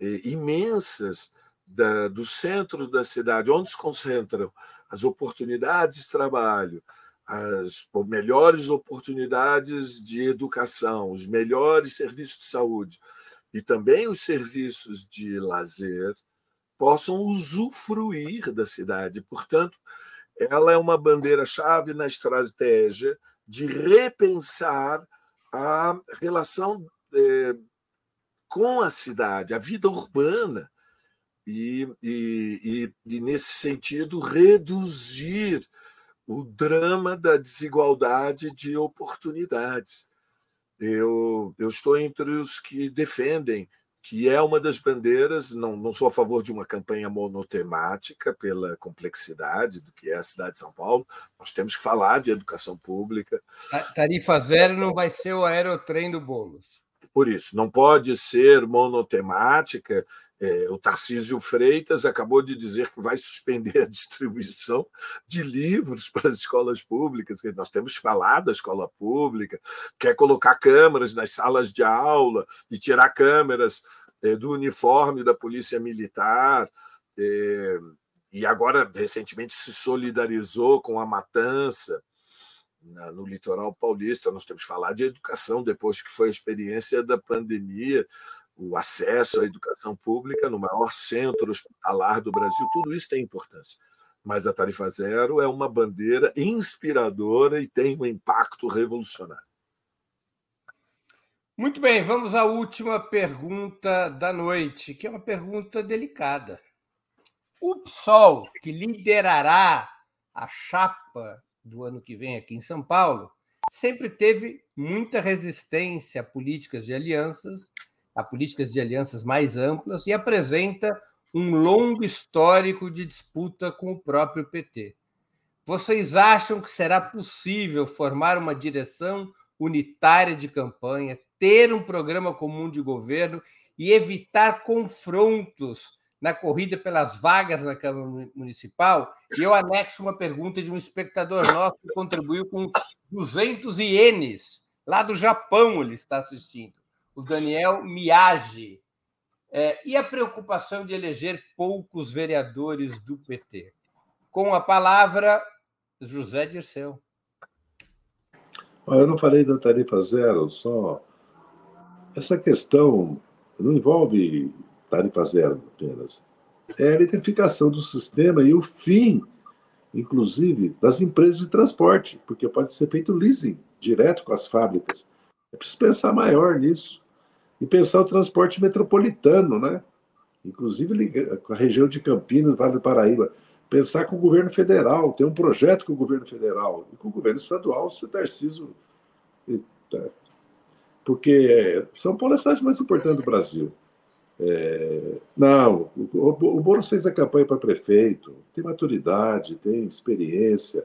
Speaker 4: eh, imensas da, do centro da cidade, onde se concentram as oportunidades de trabalho, as melhores oportunidades de educação, os melhores serviços de saúde, e também os serviços de lazer possam usufruir da cidade. Portanto, ela é uma bandeira-chave na estratégia de repensar a relação é, com a cidade, a vida urbana, e, e, e, e, nesse sentido, reduzir o drama da desigualdade de oportunidades. Eu, eu estou entre os que defendem que é uma das bandeiras, não, não sou a favor de uma campanha monotemática pela complexidade do que é a cidade de São Paulo, nós temos que falar de educação pública.
Speaker 1: tarifa zero não vai ser o aerotrem do Boulos.
Speaker 4: Por isso, não pode ser monotemática, é, o Tarcísio Freitas acabou de dizer que vai suspender a distribuição de livros para as escolas públicas, nós temos falar da escola pública, quer colocar câmeras nas salas de aula e tirar câmeras é, do uniforme da Polícia Militar. É, e agora, recentemente, se solidarizou com a matança no litoral paulista. Nós temos falar de educação depois que foi a experiência da pandemia o acesso à educação pública no maior centro hospitalar do Brasil, tudo isso tem importância. Mas a tarifa zero é uma bandeira inspiradora e tem um impacto revolucionário.
Speaker 1: Muito bem, vamos à última pergunta da noite, que é uma pergunta delicada. O PSOL, que liderará a chapa do ano que vem aqui em São Paulo, sempre teve muita resistência a políticas de alianças a políticas de alianças mais amplas e apresenta um longo histórico de disputa com o próprio PT. Vocês acham que será possível formar uma direção unitária de campanha, ter um programa comum de governo e evitar confrontos na corrida pelas vagas na Câmara Municipal? E eu anexo uma pergunta de um espectador nosso que contribuiu com 200 ienes, lá do Japão ele está assistindo o Daniel Miage. É, e a preocupação de eleger poucos vereadores do PT? Com a palavra, José Dirceu.
Speaker 3: Eu não falei da tarifa zero, só. Essa questão não envolve tarifa zero apenas. É a eletrificação do sistema e o fim, inclusive, das empresas de transporte, porque pode ser feito leasing direto com as fábricas. É preciso pensar maior nisso e pensar o transporte metropolitano, né? inclusive com a região de Campinas, Vale do Paraíba. Pensar com o governo federal, ter um projeto com o governo federal e com o governo estadual, se o Tarcísio. Porque São Paulo é a cidade mais importante do Brasil. É, não, o, o Boulos fez a campanha para prefeito, tem maturidade, tem experiência.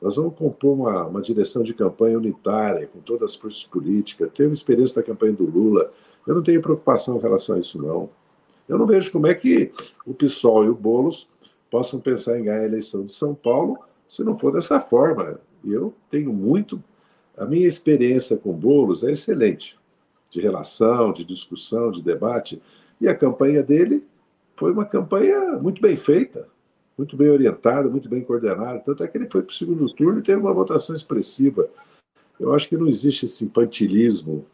Speaker 3: Nós vamos compor uma, uma direção de campanha unitária, com todas as forças políticas. Teve experiência da campanha do Lula. Eu não tenho preocupação em relação a isso, não. Eu não vejo como é que o PSOL e o Boulos possam pensar em ganhar a eleição de São Paulo se não for dessa forma. Eu tenho muito. A minha experiência com Boulos é excelente, de relação, de discussão, de debate. E a campanha dele foi uma campanha muito bem feita muito bem orientado, muito bem coordenado. Tanto é que ele foi para o segundo turno e teve uma votação expressiva. Eu acho que não existe esse infantilismo.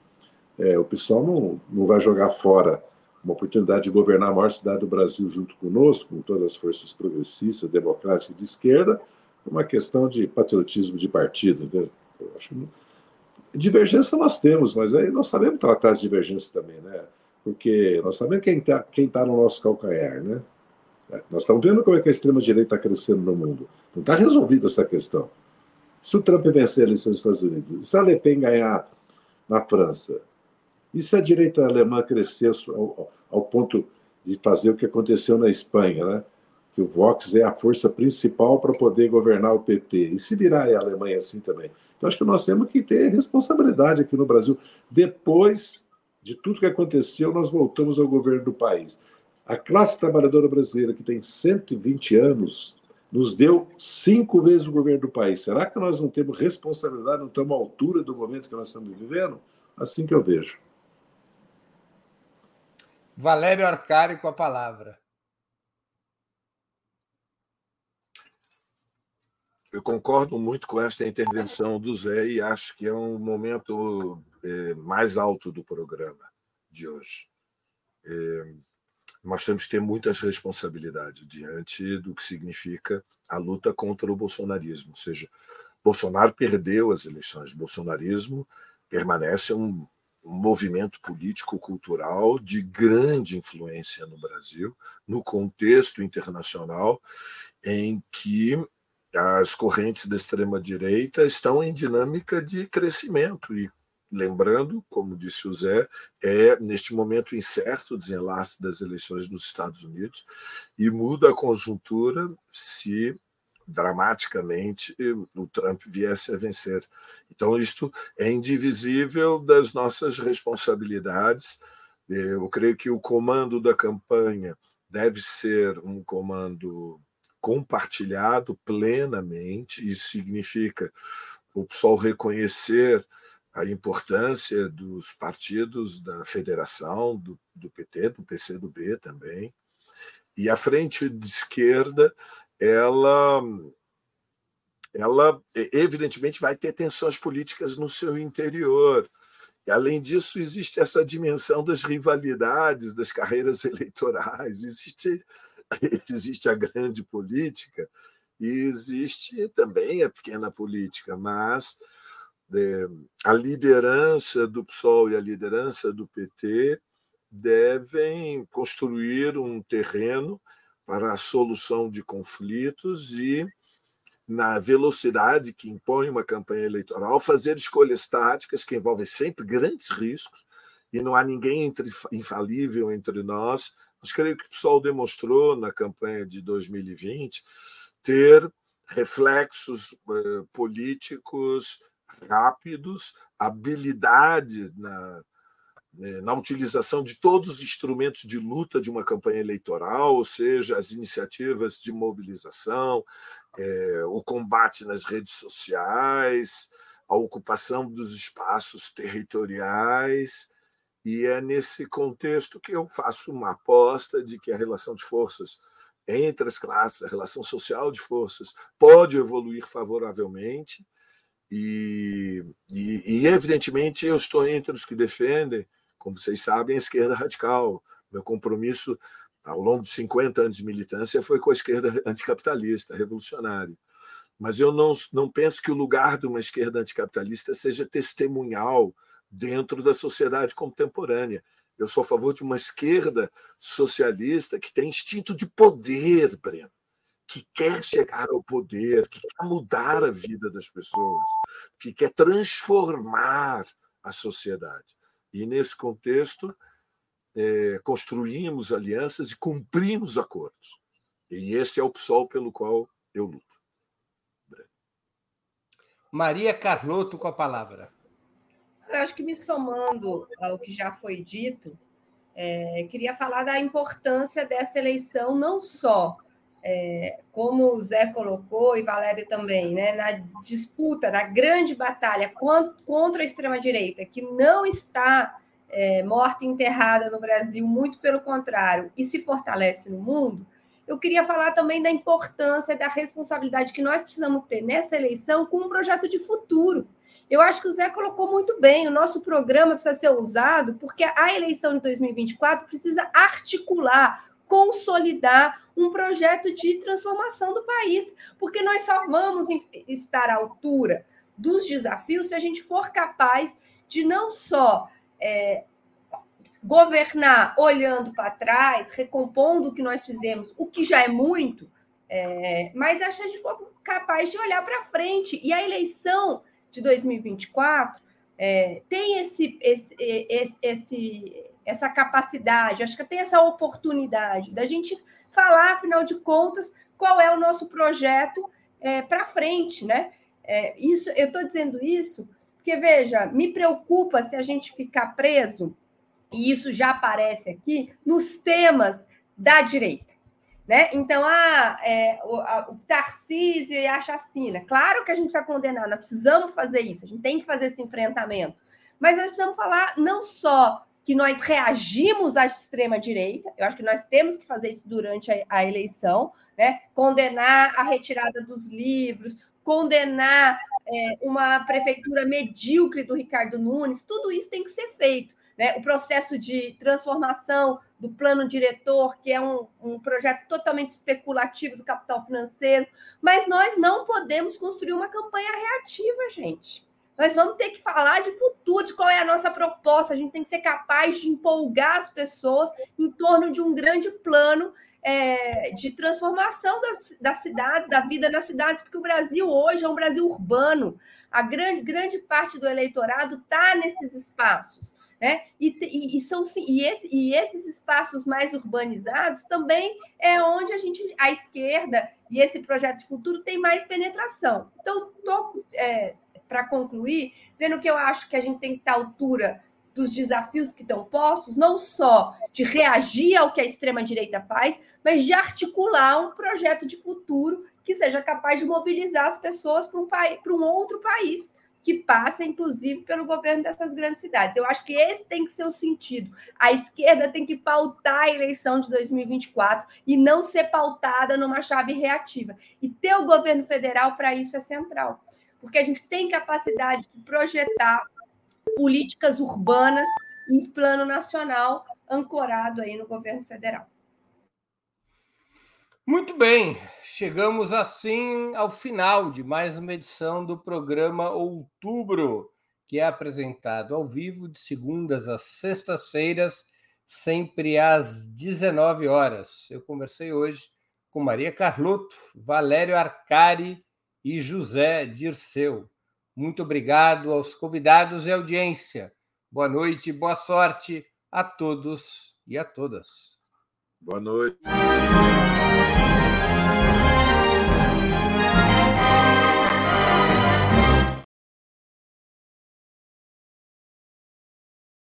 Speaker 3: É, o pessoal não, não vai jogar fora uma oportunidade de governar a maior cidade do Brasil junto conosco, com todas as forças progressistas, democráticas e de esquerda, uma questão de patriotismo de partido. Né? Eu acho que... Divergência nós temos, mas aí nós sabemos tratar de divergência também, né? Porque nós sabemos quem está quem tá no nosso calcanhar, né? É, nós estamos vendo como é que a extrema-direita está crescendo no mundo. Não está resolvida essa questão. Se o Trump vencer a eleição dos Estados Unidos, se a Le Pen ganhar na França, e se a direita alemã crescer ao, ao ponto de fazer o que aconteceu na Espanha, né? que o Vox é a força principal para poder governar o PT, e se virar a Alemanha assim também. Então, acho que nós temos que ter responsabilidade aqui no Brasil. Depois de tudo que aconteceu, nós voltamos ao governo do país. A classe trabalhadora brasileira, que tem 120 anos, nos deu cinco vezes o governo do país. Será que nós não temos responsabilidade, não estamos à altura do momento que nós estamos vivendo? Assim que eu vejo.
Speaker 1: Valério Arcari com a palavra.
Speaker 4: Eu concordo muito com esta intervenção do Zé e acho que é um momento é, mais alto do programa de hoje. Nós temos que ter muitas responsabilidades diante do que significa a luta contra o bolsonarismo. Ou seja, Bolsonaro perdeu as eleições, bolsonarismo permanece um, um movimento político-cultural de grande influência no Brasil, no contexto internacional, em que as correntes da extrema-direita estão em dinâmica de crescimento. E, lembrando, como disse o Zé, é neste momento incerto o desenlace das eleições nos Estados Unidos e muda a conjuntura se dramaticamente o Trump viesse a vencer. Então, isto é indivisível das nossas responsabilidades. Eu creio que o comando da campanha deve ser um comando compartilhado plenamente, isso significa o pessoal reconhecer a importância dos partidos da federação, do, do PT, do PCdoB também, e a frente de esquerda, ela, ela evidentemente vai ter tensões políticas no seu interior. E, além disso, existe essa dimensão das rivalidades, das carreiras eleitorais, existe existe a grande política e existe também a pequena política, mas a liderança do PSOL e a liderança do PT devem construir um terreno para a solução de conflitos e, na velocidade que impõe uma campanha eleitoral, fazer escolhas táticas que envolvem sempre grandes riscos, e não há ninguém entre, infalível entre nós. Mas creio que o PSOL demonstrou na campanha de 2020 ter reflexos eh, políticos rápidos, habilidade na, né, na utilização de todos os instrumentos de luta de uma campanha eleitoral, ou seja, as iniciativas de mobilização, é, o combate nas redes sociais, a ocupação dos espaços territoriais e é nesse contexto que eu faço uma aposta de que a relação de forças entre as classes, a relação social de forças, pode evoluir favoravelmente. E, e, e, evidentemente, eu estou entre os que defendem, como vocês sabem, a esquerda radical. Meu compromisso ao longo de 50 anos de militância foi com a esquerda anticapitalista, revolucionária. Mas eu não, não penso que o lugar de uma esquerda anticapitalista seja testemunhal dentro da sociedade contemporânea. Eu sou a favor de uma esquerda socialista que tem instinto de poder, Breno, que quer chegar ao poder, que quer mudar a vida das pessoas, que quer transformar a sociedade. E, nesse contexto, é, construímos alianças e cumprimos acordos. E este é o PSOL pelo qual eu luto.
Speaker 1: Maria Carlotto com a palavra.
Speaker 2: Eu acho que me somando ao que já foi dito, é, queria falar da importância dessa eleição, não só, é, como o Zé colocou e Valério também, né, na disputa, na grande batalha contra a extrema-direita, que não está é, morta e enterrada no Brasil, muito pelo contrário, e se fortalece no mundo. Eu queria falar também da importância da responsabilidade que nós precisamos ter nessa eleição com um projeto de futuro eu acho que o Zé colocou muito bem. O nosso programa precisa ser usado porque a eleição de 2024 precisa articular, consolidar um projeto de transformação do país, porque nós só vamos estar à altura dos desafios se a gente for capaz de não só é, governar olhando para trás, recompondo o que nós fizemos, o que já é muito, é, mas a gente for capaz de olhar para frente. E a eleição de 2024 é, tem esse, esse, esse, esse, essa capacidade, acho que tem essa oportunidade da gente falar, afinal de contas, qual é o nosso projeto é, para frente, né? É, isso, eu estou dizendo isso porque, veja, me preocupa se a gente ficar preso, e isso já aparece aqui, nos temas da direita. Né? Então, ah, é, o, a, o Tarcísio e a chacina. Claro que a gente precisa condenar, nós precisamos fazer isso, a gente tem que fazer esse enfrentamento. Mas nós precisamos falar não só que nós reagimos à extrema-direita, eu acho que nós temos que fazer isso durante a, a eleição, né? condenar a retirada dos livros, condenar é, uma prefeitura medíocre do Ricardo Nunes, tudo isso tem que ser feito. né? o processo de transformação do plano diretor, que é um, um projeto totalmente especulativo do capital financeiro, mas nós não podemos construir uma campanha reativa, gente. Nós vamos ter que falar de futuro, de qual é a nossa proposta. A gente tem que ser capaz de empolgar as pessoas em torno de um grande plano é, de transformação das, da cidade, da vida nas cidades, porque o Brasil hoje é um Brasil urbano. A grande, grande parte do eleitorado está nesses espaços. Né? E, e, e, são, e, esse, e esses espaços mais urbanizados também é onde a gente, a esquerda e esse projeto de futuro tem mais penetração. Então, estou é, para concluir, dizendo que eu acho que a gente tem que estar à altura dos desafios que estão postos, não só de reagir ao que a extrema-direita faz, mas de articular um projeto de futuro que seja capaz de mobilizar as pessoas para um, país, para um outro país que passa, inclusive, pelo governo dessas grandes cidades. Eu acho que esse tem que ser o sentido. A esquerda tem que pautar a eleição de 2024 e não ser pautada numa chave reativa. E ter o governo federal para isso é central porque a gente tem capacidade de projetar políticas urbanas em plano nacional, ancorado aí no governo federal.
Speaker 1: Muito bem, chegamos assim ao final de mais uma edição do programa Outubro, que é apresentado ao vivo de segundas às sextas-feiras, sempre às 19 horas. Eu conversei hoje com Maria Carlotto, Valério Arcari e José Dirceu. Muito obrigado aos convidados e audiência. Boa noite, boa sorte a todos e a todas.
Speaker 4: Boa noite.